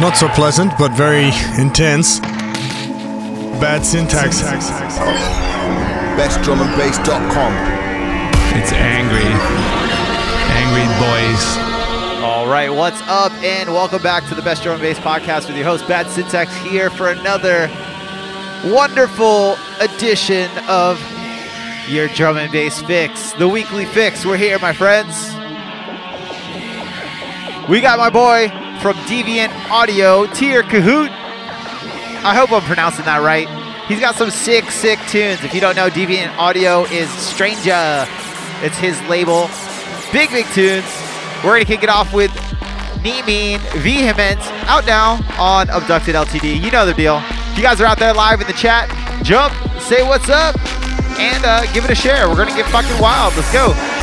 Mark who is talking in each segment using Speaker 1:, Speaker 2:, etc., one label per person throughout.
Speaker 1: Not so pleasant, but very intense. Bad syntax.
Speaker 2: BestDrumAndBass.com.
Speaker 3: It's angry. Angry boys.
Speaker 4: All right, what's up, and welcome back to the Best Drum and Bass Podcast with your host, Bad Syntax, here for another wonderful edition of your drum and bass fix, the weekly fix. We're here, my friends. We got my boy from Deviant Audio, Tyr Kohout. I hope I'm pronouncing that right. He's got some sick, sick tunes. If you don't know, Deviant Audio is Stranger. It's his label. Big, big tunes. We're going to kick it off with Knee Mean, Vehement, out now on Abducted LTD. You know the deal. If you guys are out there live in the chat, jump, say what's up, and uh, give it a share. We're going to get fucking wild. Let's go.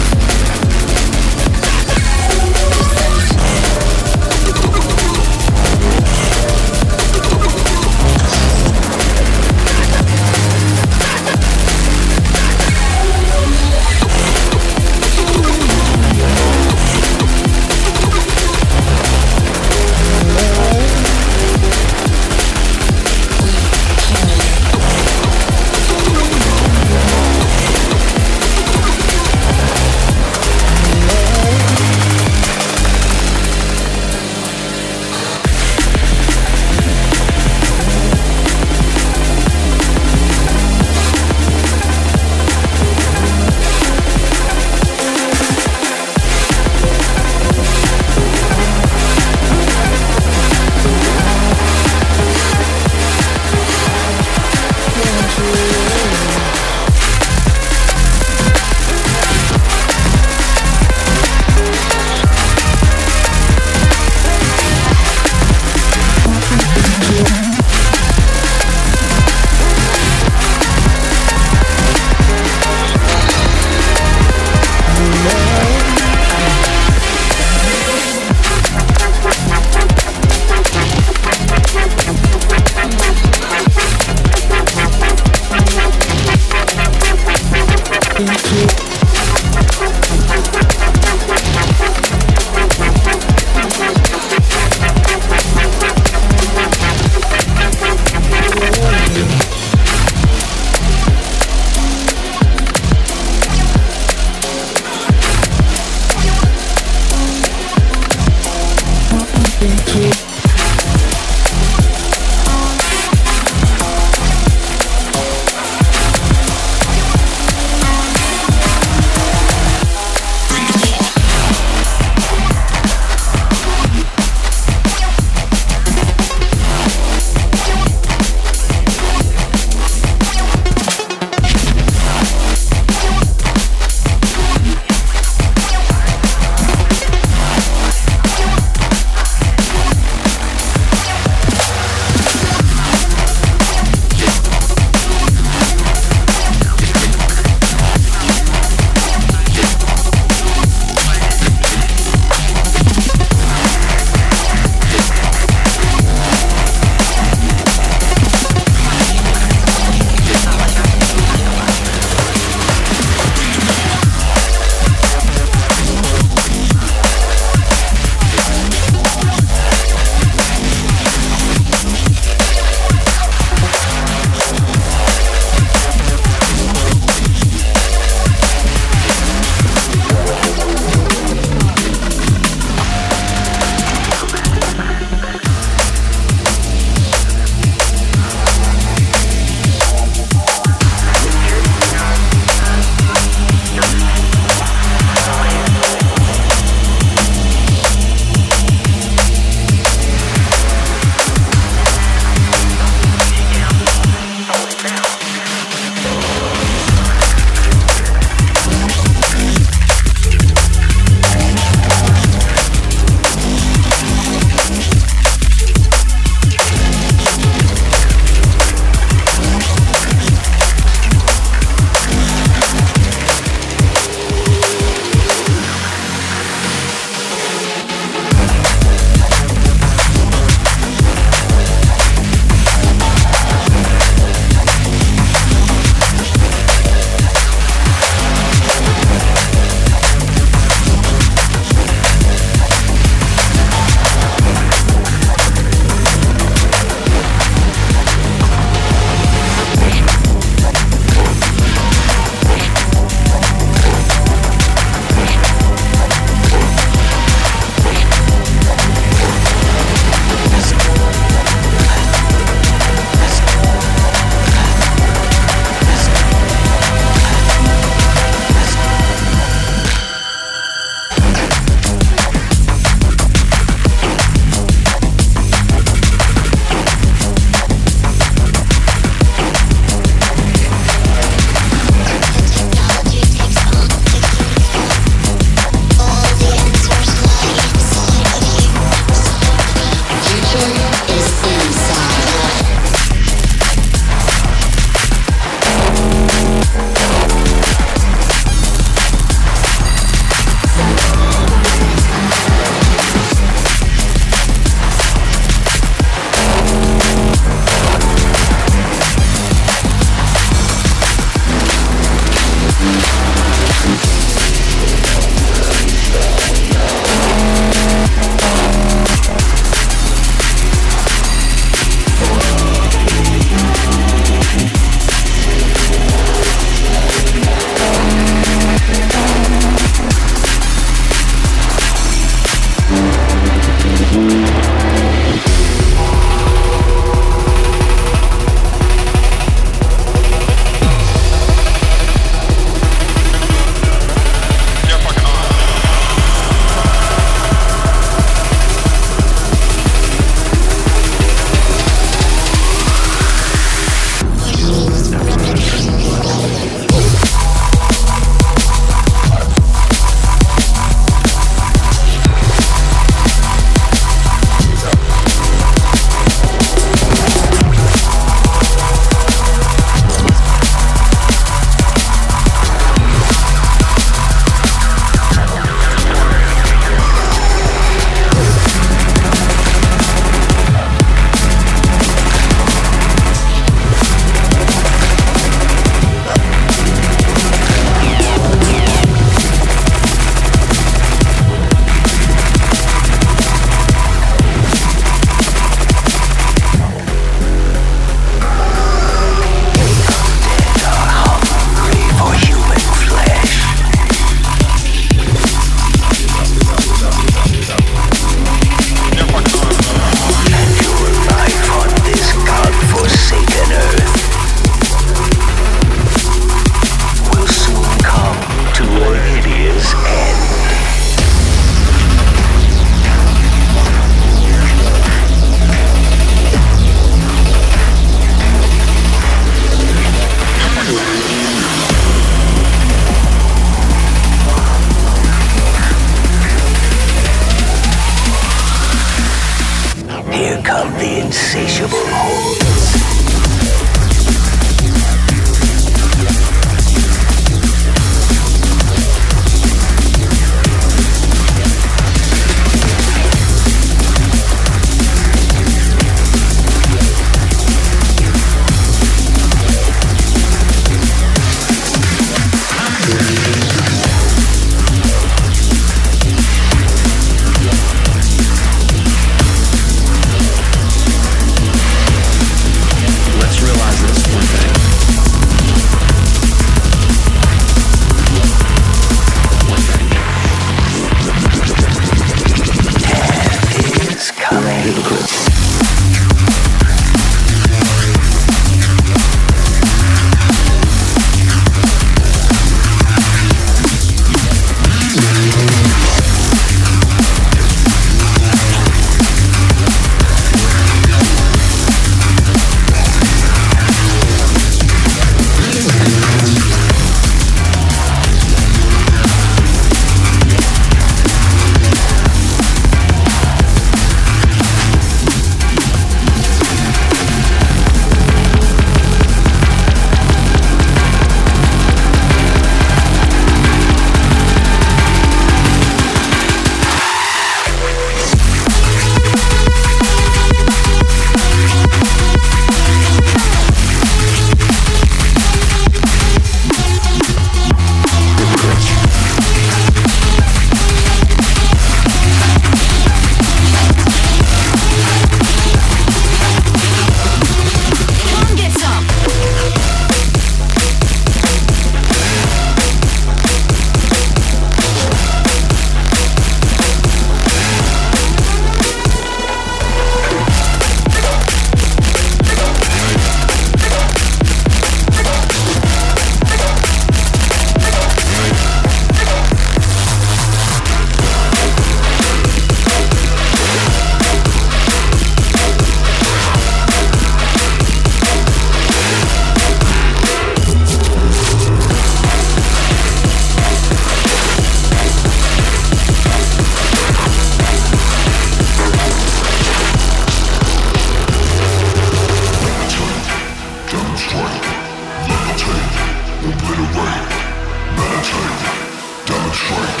Speaker 2: Demonstrate,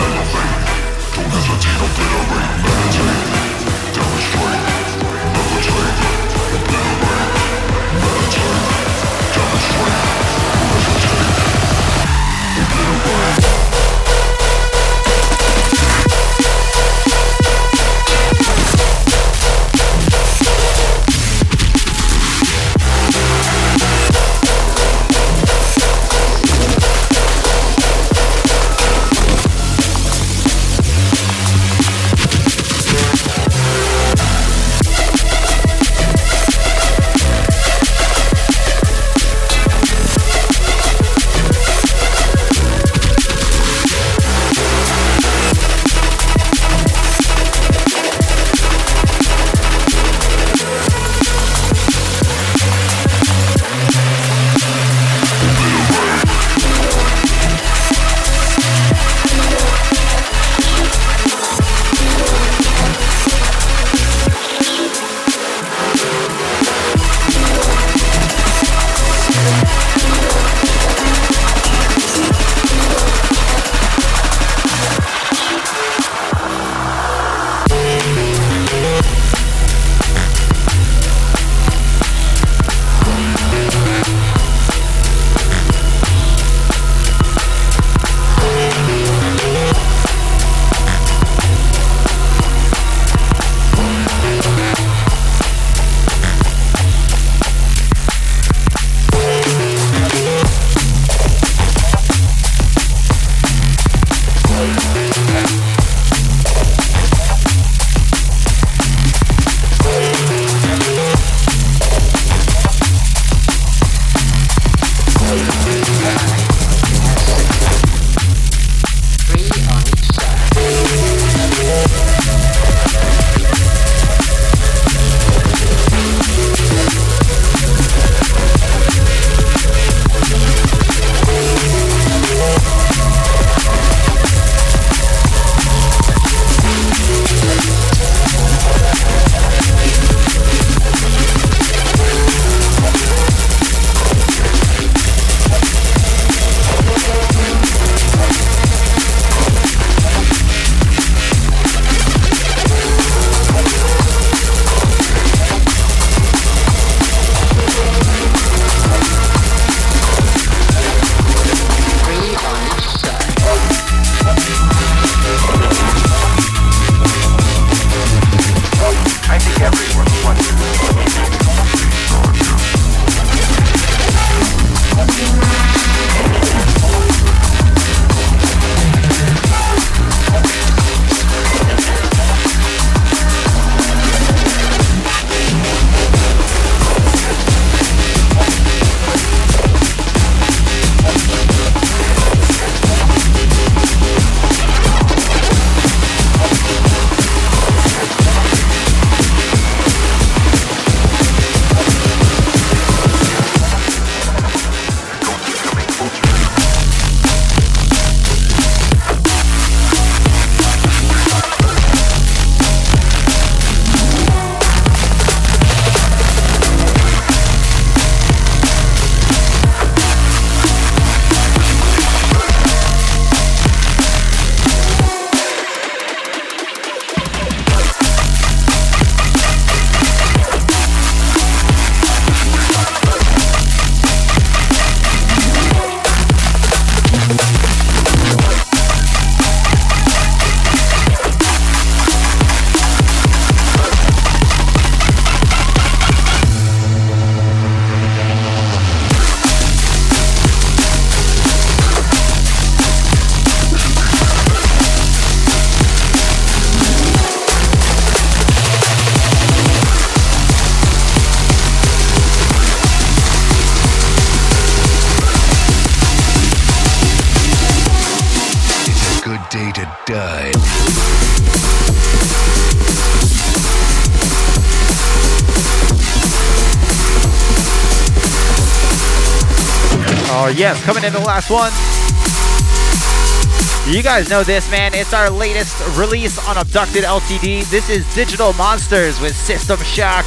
Speaker 2: elevate,
Speaker 4: don't hesitate, obliterate, meditate, demonstrate. Yes, coming in the last one. You guys know this, man. It's our latest release on Abducted LTD. This is Digital Monsters with System Shock.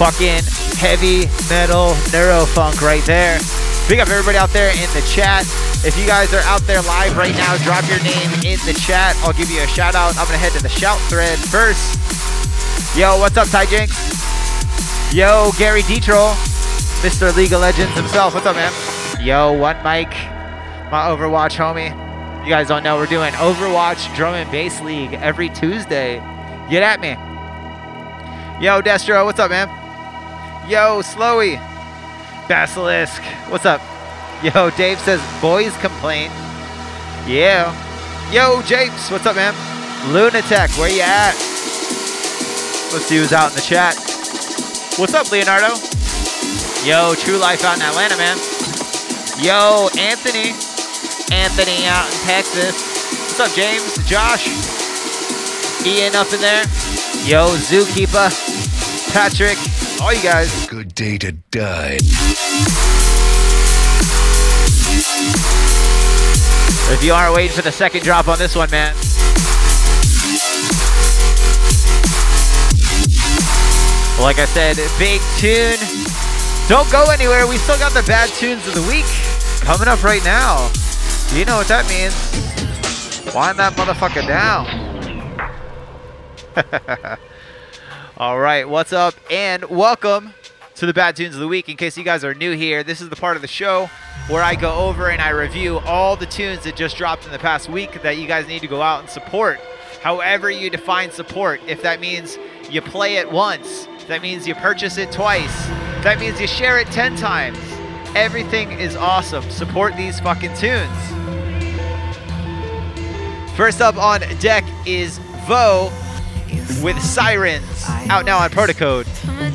Speaker 4: Fucking heavy metal neurofunk right there. Big up everybody out there in the chat. If you guys are out there live right now, drop your name in the chat. I'll give you a shout out. I'm gonna head to the shout thread first. Yo, what's up, Ty Jinx? Yo, Gary Detroll, Mr. League of Legends himself. What's up, man? Yo, one mic, my Overwatch homie. You guys don't know we're doing Overwatch Drum and Bass League every Tuesday. Get at me. Yo, Destro, what's up, man? Yo, Slowy. Basilisk, what's up? Yo, Dave says boys complain. Yeah. Yo, Japes, what's up, man? Lunatech, where you at? Let's see who's out in the chat. What's up, Leonardo? Yo, True Life out in Atlanta, man. Yo, Anthony. Anthony out in Texas. What's up, James? Josh? Ian up in there. Yo, Zookeeper. Patrick. All you guys.
Speaker 2: Good day to die.
Speaker 4: If you aren't waiting for the second drop on this one, man. Like I said, big tune. Don't go anywhere. We still got the bad tunes of the week coming up right now. You know what that means. Wind that motherfucker down. All right, what's up? And welcome to the Bad Tunes of the Week. In case you guys are new here, this is the part of the show where I go over and I review all the tunes that just dropped in the past week that you guys need to go out and support. However, you define support. If that means you play it once, that means you purchase it twice, that means you share it 10 times. Everything is awesome. Support these fucking tunes. First up on deck is Vo with Sirens, out now on Protocode.
Speaker 5: From a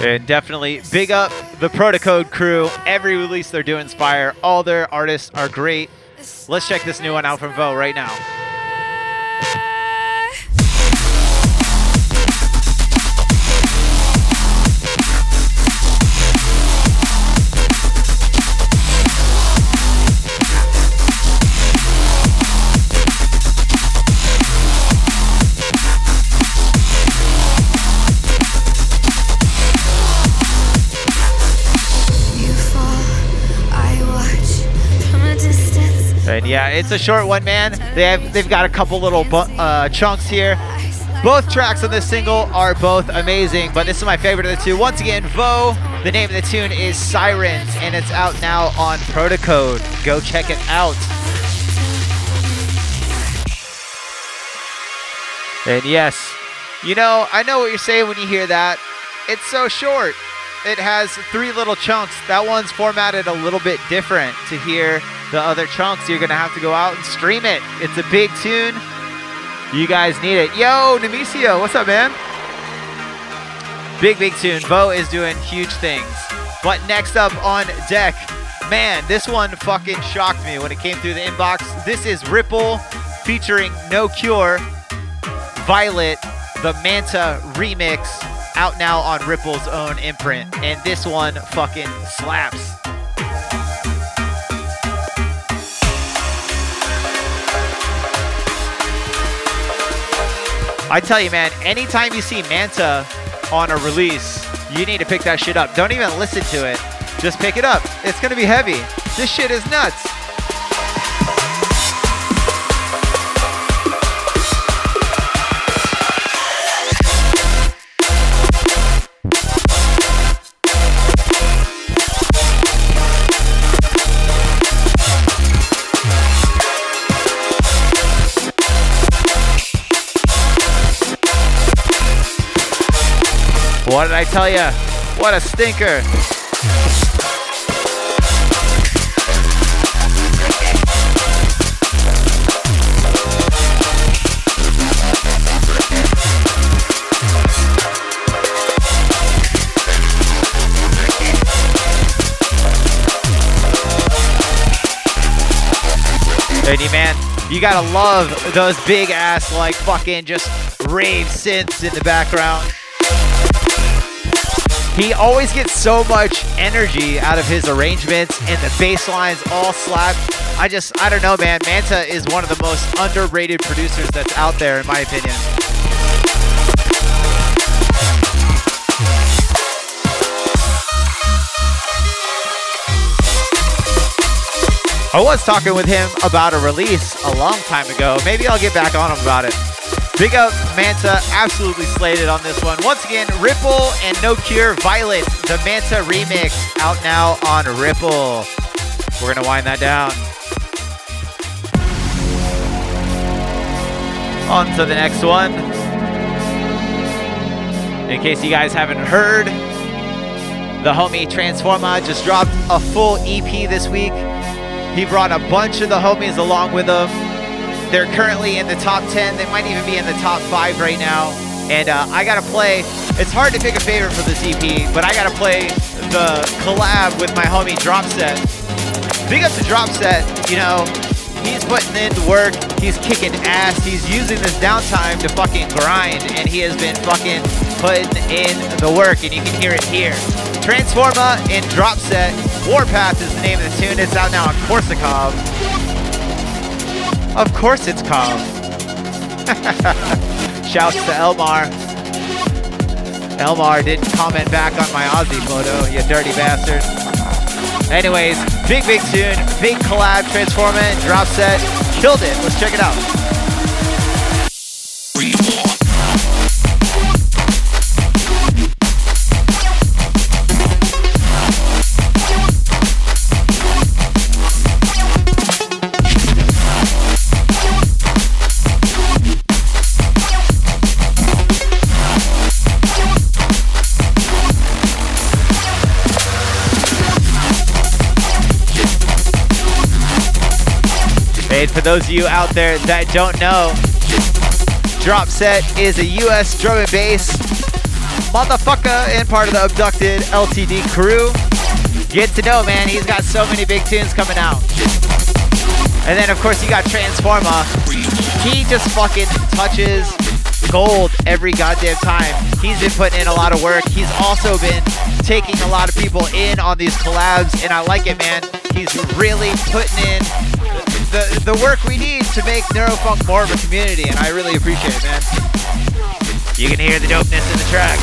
Speaker 4: And definitely big up the Protocode crew. Every release they're doing Inspire. All their artists are great. Let's check this new one out from Vo right now. And yeah, it's a short one, man. They have they've got a couple little uh, chunks here. Both tracks on this single are both amazing, but this is my favorite of the two. Once again, Vo. The name of the tune is Sirens, and it's out now on Protocode. Go check it out. And yes, you know, I know what you're saying when you hear that. It's so short. It has three little chunks. That one's formatted a little bit different. To hear the other chunks, you're going to have to go out and stream it. It's a big tune. You guys need it. Yo, Nemecio, what's up, man? Big, big tune. Vo is doing huge things. But next up on deck, man, this one fucking shocked me when it came through the inbox. This is Ripple featuring No Cure, Violet, the Manta remix, out now on Ripple's own imprint. And this one fucking slaps. I tell you, man, anytime you see Manta on a release, you need to pick that shit up. Don't even listen to it. Just pick it up. It's gonna be heavy. This shit is nuts. What did I tell you? What a stinker. Hey, man, you gotta love those big ass like fucking just rave synths in the background. He always gets so much energy out of his arrangements, and the bass lines all slap. I just, I don't know, man. Manta is one of the most underrated producers that's out there, in my opinion. I was talking with him about a release a long time ago. Maybe I'll get back on him about it. Big up Manta, absolutely slated on this one. Once again, Ripple and No Cure Violet, the Manta remix, out now on Ripple. We're gonna wind that down. On to the next one. In case you guys haven't heard, the homie Transforma just dropped a full EP this week. He brought a bunch of the homies along with him. They're currently in the top 10. They might even be in the top 5 right now. And uh, I gotta play. It's hard to pick a favorite for this EP, but I gotta play the collab with my homie Dropset. Big up to Dropset, you know, he's putting in the work, he's kicking ass, he's using this downtime to fucking grind, and he has been fucking putting in the work, and you can hear it here. Transforma and Dropset, Warpath is the name of the tune, it's out now on Korsakov. Of course it's Cobb. Shouts to Elmar. Elmar didn't comment back on my Aussie photo, you dirty bastard. Anyways, big, big tune, big collab, Transforma Dropset, Killed it. Let's check it out. And for those of you out there that don't know, Dropset is a US drum and bass motherfucker and part of the abducted LTD crew. Get to know, man, he's got so many big tunes coming out. And then, of course, you got Transforma. He just fucking touches gold every goddamn time. He's been putting in a lot of work. He's also been taking a lot of people in on these collabs, and I like it, man. He's really putting in the, the work we need to make Neurofunk more of a community, and I really appreciate it, man. You can hear the dopeness in the track.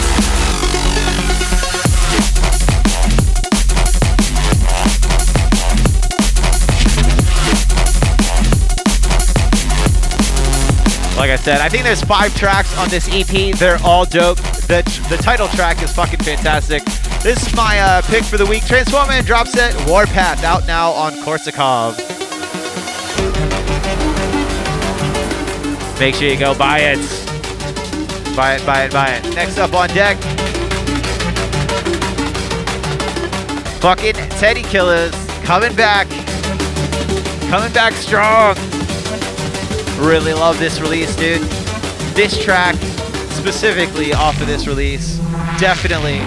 Speaker 4: Like I said, I think there's five tracks on this EP. They're all dope. The, the title track is fucking fantastic. This is my uh, pick for the week. Transforma and Dropset Warpath out now on Korsakov. Make sure you go buy it. Buy it, buy it, buy it. Next up on deck. Fucking Teddy Killers coming back. Coming back strong. Really love this release, dude. This track, specifically off of this release, definitely.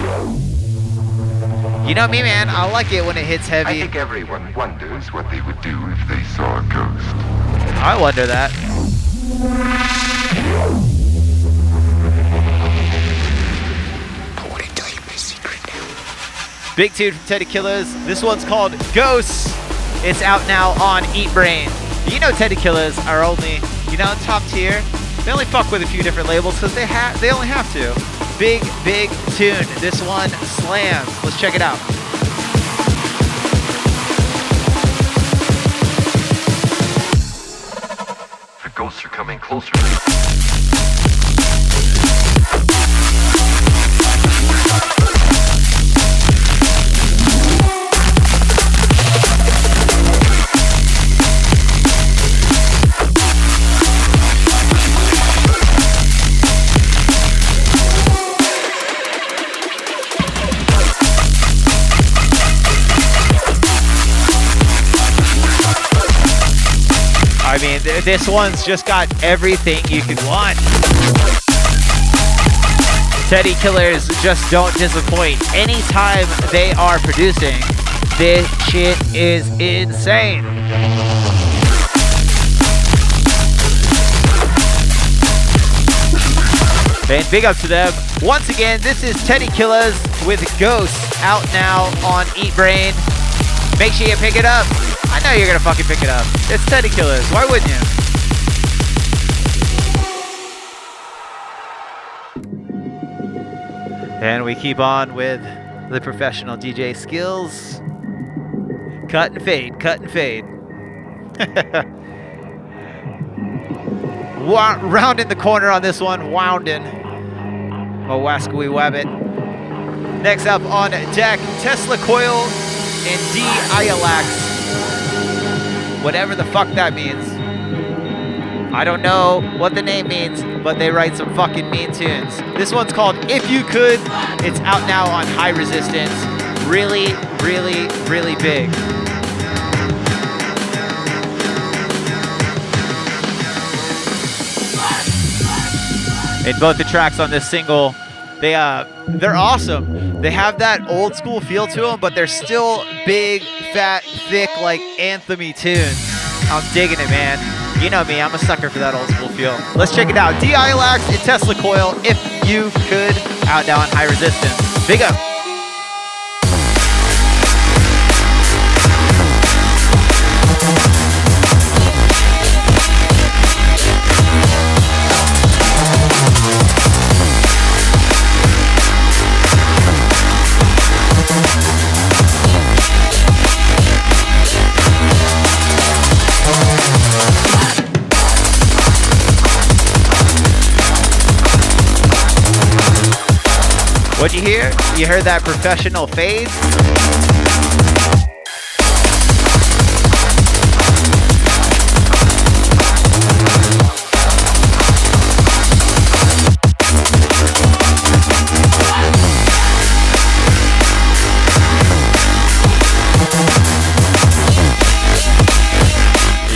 Speaker 4: You know me, man. I like it when it hits heavy.
Speaker 2: I think everyone wonders what they would do if they saw a ghost.
Speaker 4: I wonder that. Big tune from Teddy Killers. This one's called Ghosts. It's out now on Eat Brain. You know Teddy Killers are only, you know, top tier. They only fuck with a few different labels because they have they only have to. Big, big tune. This one slams. Let's check it out.
Speaker 2: Are coming closer.
Speaker 4: I mean, th- this one's just got everything you could want. Teddy Killers just don't disappoint. Anytime they are producing, this shit is insane. And big up to them. Once again, this is Teddy Killers with Ghosts out now on Eat Brain. Make sure you pick it up. I know you're gonna fucking pick it up. It's Teddy Killers. Why wouldn't you? And we keep on with the professional DJ skills. Cut and fade, cut and fade. Round in the corner on this one, Woundin. Oh, Wascowee Wabbit. Next up on deck, Tesla Coil and D Ialax. Whatever the fuck that means. I don't know what the name means, but they write some fucking mean tunes. This one's called If You Could. It's out now on High Resistance. Really, really, really big. And both the tracks on this single, they uh, they're awesome. They have that old school feel to them, but they're still big, fat, thick, like anthemy tunes. I'm digging it, man. You know me, I'm a sucker for that old school feel. Let's check it out. D-Ilax and Tesla Coil, if you could, out now on high resistance. Big up. What'd you hear? You heard that professional fade?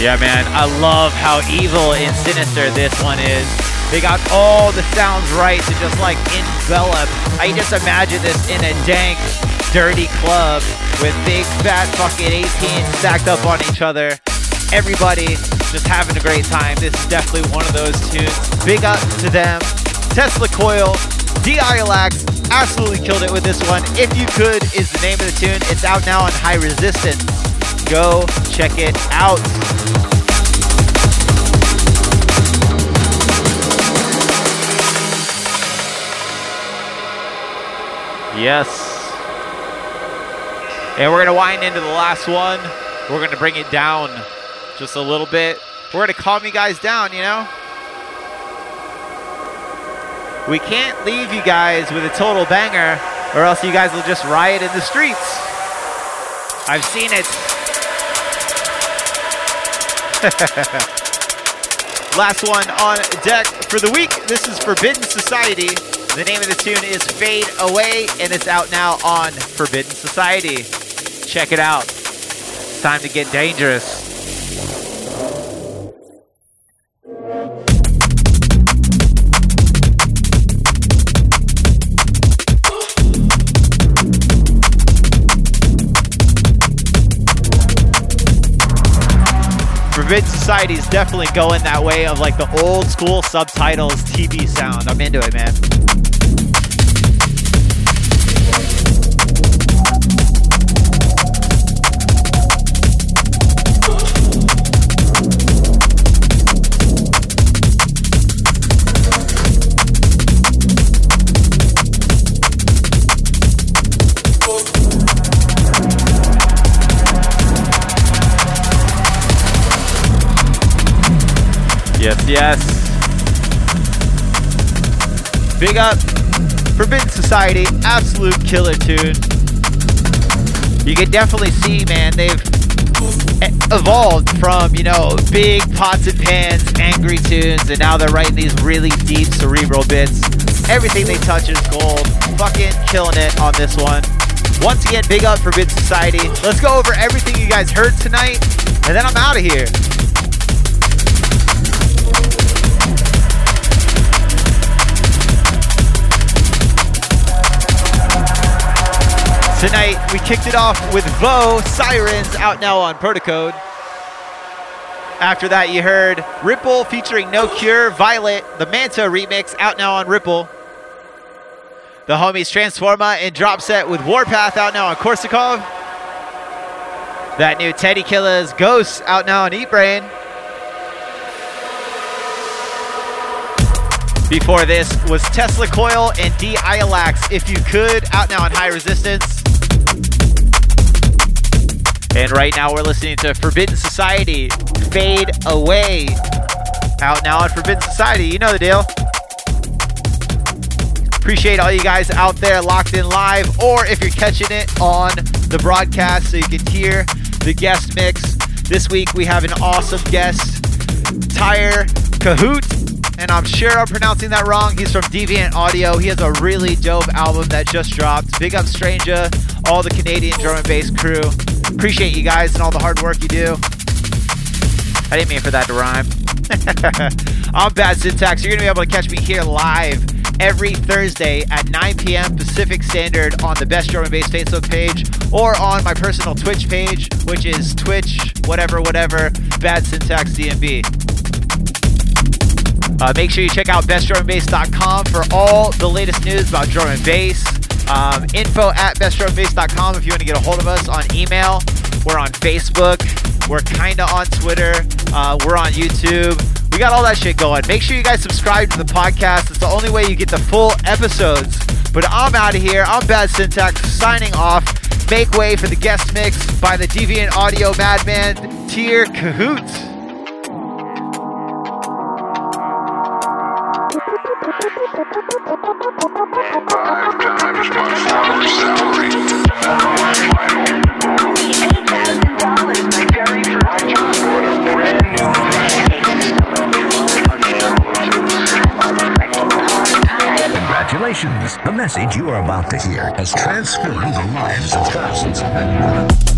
Speaker 4: Yeah, man, I love how evil and sinister this one is. They got all the sounds right to just like envelop. I just imagine this in a dank, dirty club with big fat fucking 18 stacked up on each other. Everybody just having a great time. This is definitely one of those tunes. Big up to them. Tesla Coil, D-Ilax absolutely killed it with this one. If You Could is the name of the tune. It's out now on High Resistance. Go check it out. Yes. And we're going to wind into the last one. We're going to bring it down just a little bit. We're going to calm you guys down, you know? We can't leave you guys with a total banger, or else you guys will just riot in the streets. I've seen it. Last one on deck for the week. This is Forbidden Society. The name of the tune is Fade Away, and it's out now on Forbidden Society. Check it out. It's time to get dangerous. Forbidden Society is definitely going that way of like the old school subtitles TV sound. I'm into it, man. Yes, yes. Big up Forbidden Society, absolute killer tune. You can definitely see, man, they've evolved from, you know, big pots and pans, angry tunes, and now they're writing these really deep cerebral bits. Everything they touch is gold. Fucking killing it on this one. Once again, big up Forbidden Society. Let's go over everything you guys heard tonight, and then I'm out of here. Tonight, we kicked it off with Vo Sirens out now on Protocode. After that, you heard Ripple featuring No Cure, Violet, the Manta remix out now on Ripple. The homies Transforma and Dropset with Warpath out now on Korsakov. That new Teddy Killers Ghosts out now on Eat Brain. Before this was Tesla Coil and D If You Could out now on High Resistance. And right now we're listening to Forbidden Society Fade Away out now on Forbidden Society. You know the deal. Appreciate all you guys out there locked in live, or if you're catching it on the broadcast so you can hear the guest mix. This week we have an awesome guest, Tyr Kohout, and I'm sure I'm pronouncing that wrong. He's from Deviant Audio. He has a really dope album that just dropped. Big up Stranger, all the Canadian drum and bass crew. Appreciate you guys and all the hard work you do. I didn't mean for that to rhyme. I'm Bad Syntax. You're going to be able to catch me here live every Thursday at 9 p.m. Pacific Standard on the Best Drum and Bass Facebook page or on my personal Twitch page, which is Twitch, whatever, whatever, Bad Syntax DNB. Uh, make sure you check out bestdrumandbass.com for all the latest news about drum and bass. Um, info at bestdrumandbass.com if you want to get a hold of us on email. We're on Facebook. We're kind of on Twitter. Uh, we're on YouTube. We got all that shit going. Make sure you guys subscribe to the podcast. It's the only way you get the full episodes. But I'm out of here. I'm Bad Syntax signing off. Make way for the guest mix by the Deviant Audio Madman, Tyr Kohouts.
Speaker 6: Congratulations, the message you are about to hear has transformed the lives of thousands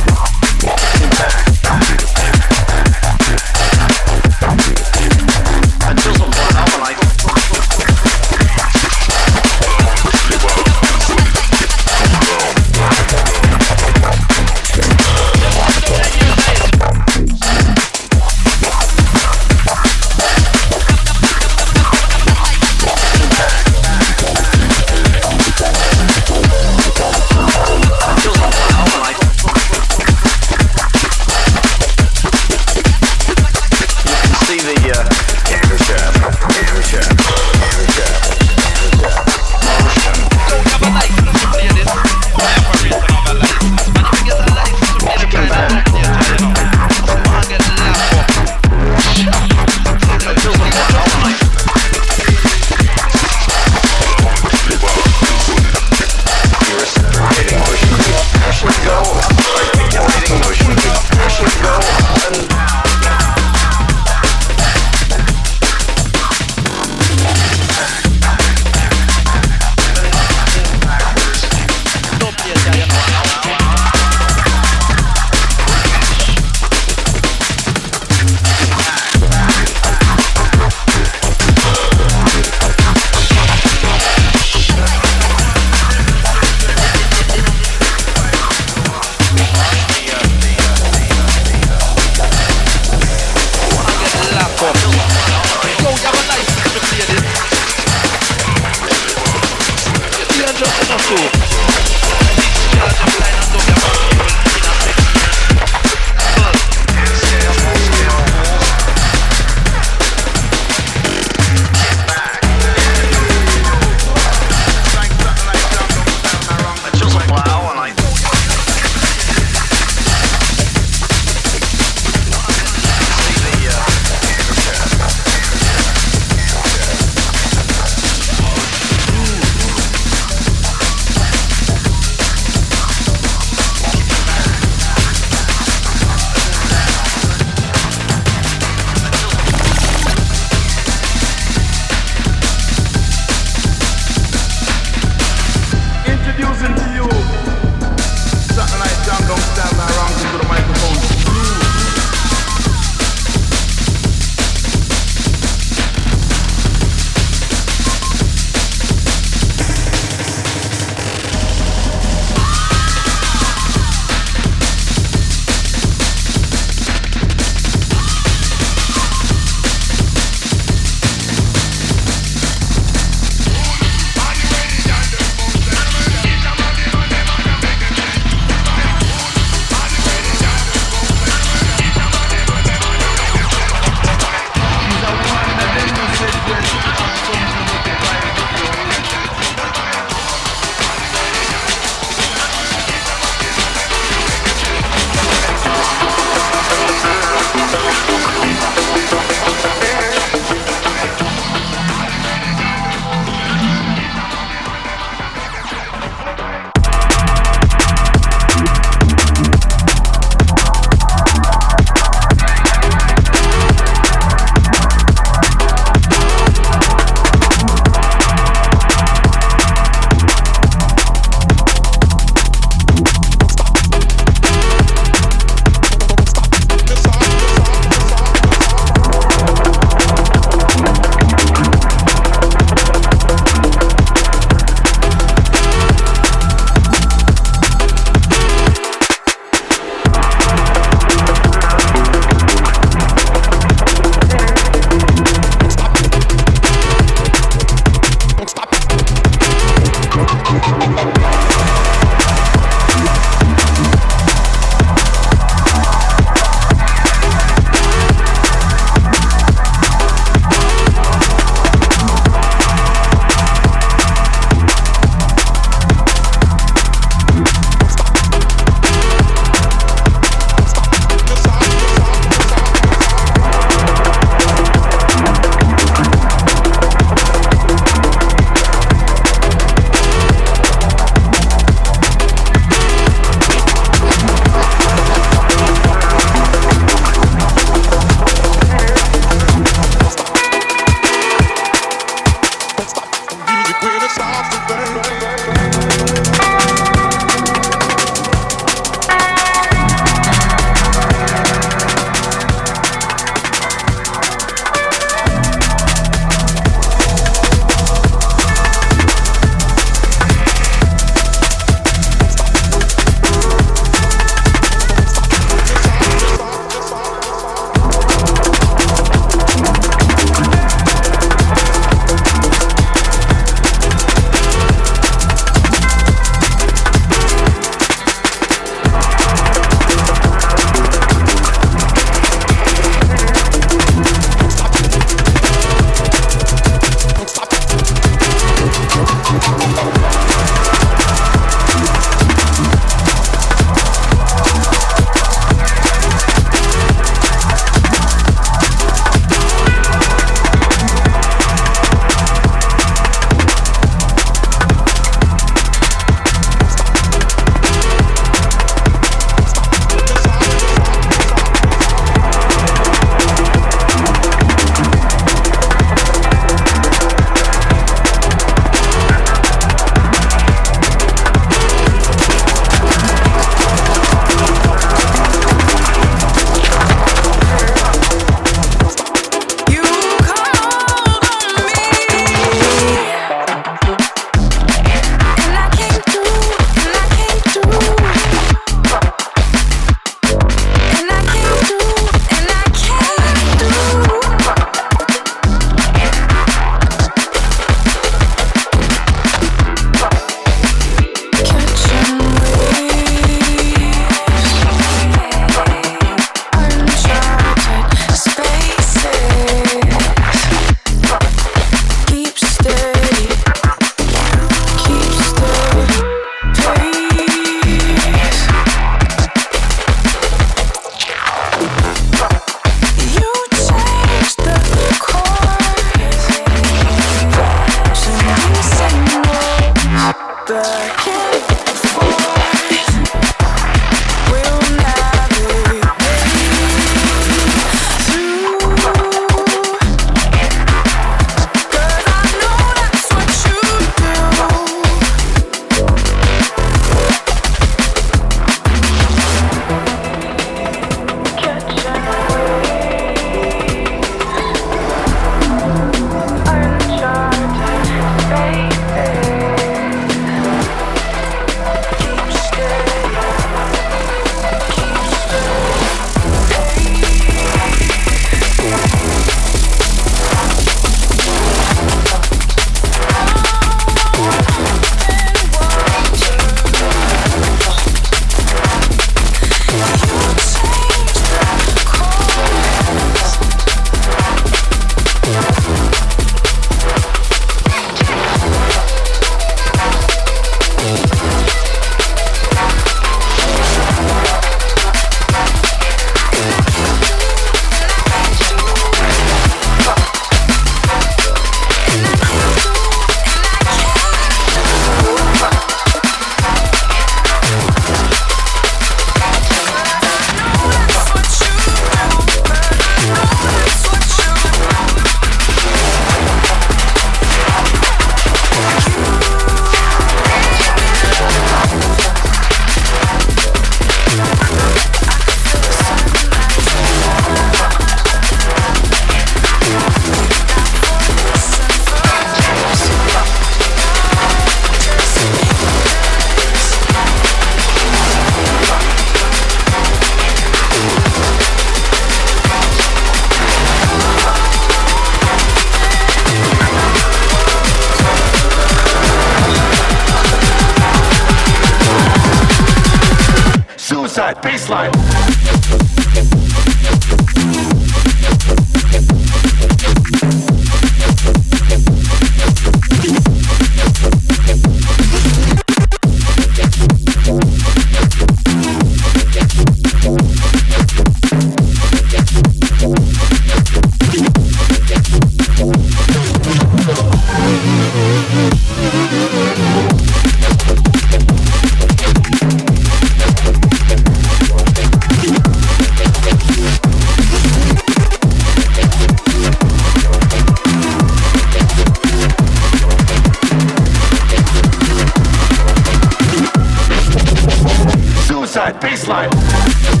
Speaker 4: Suicide baseline.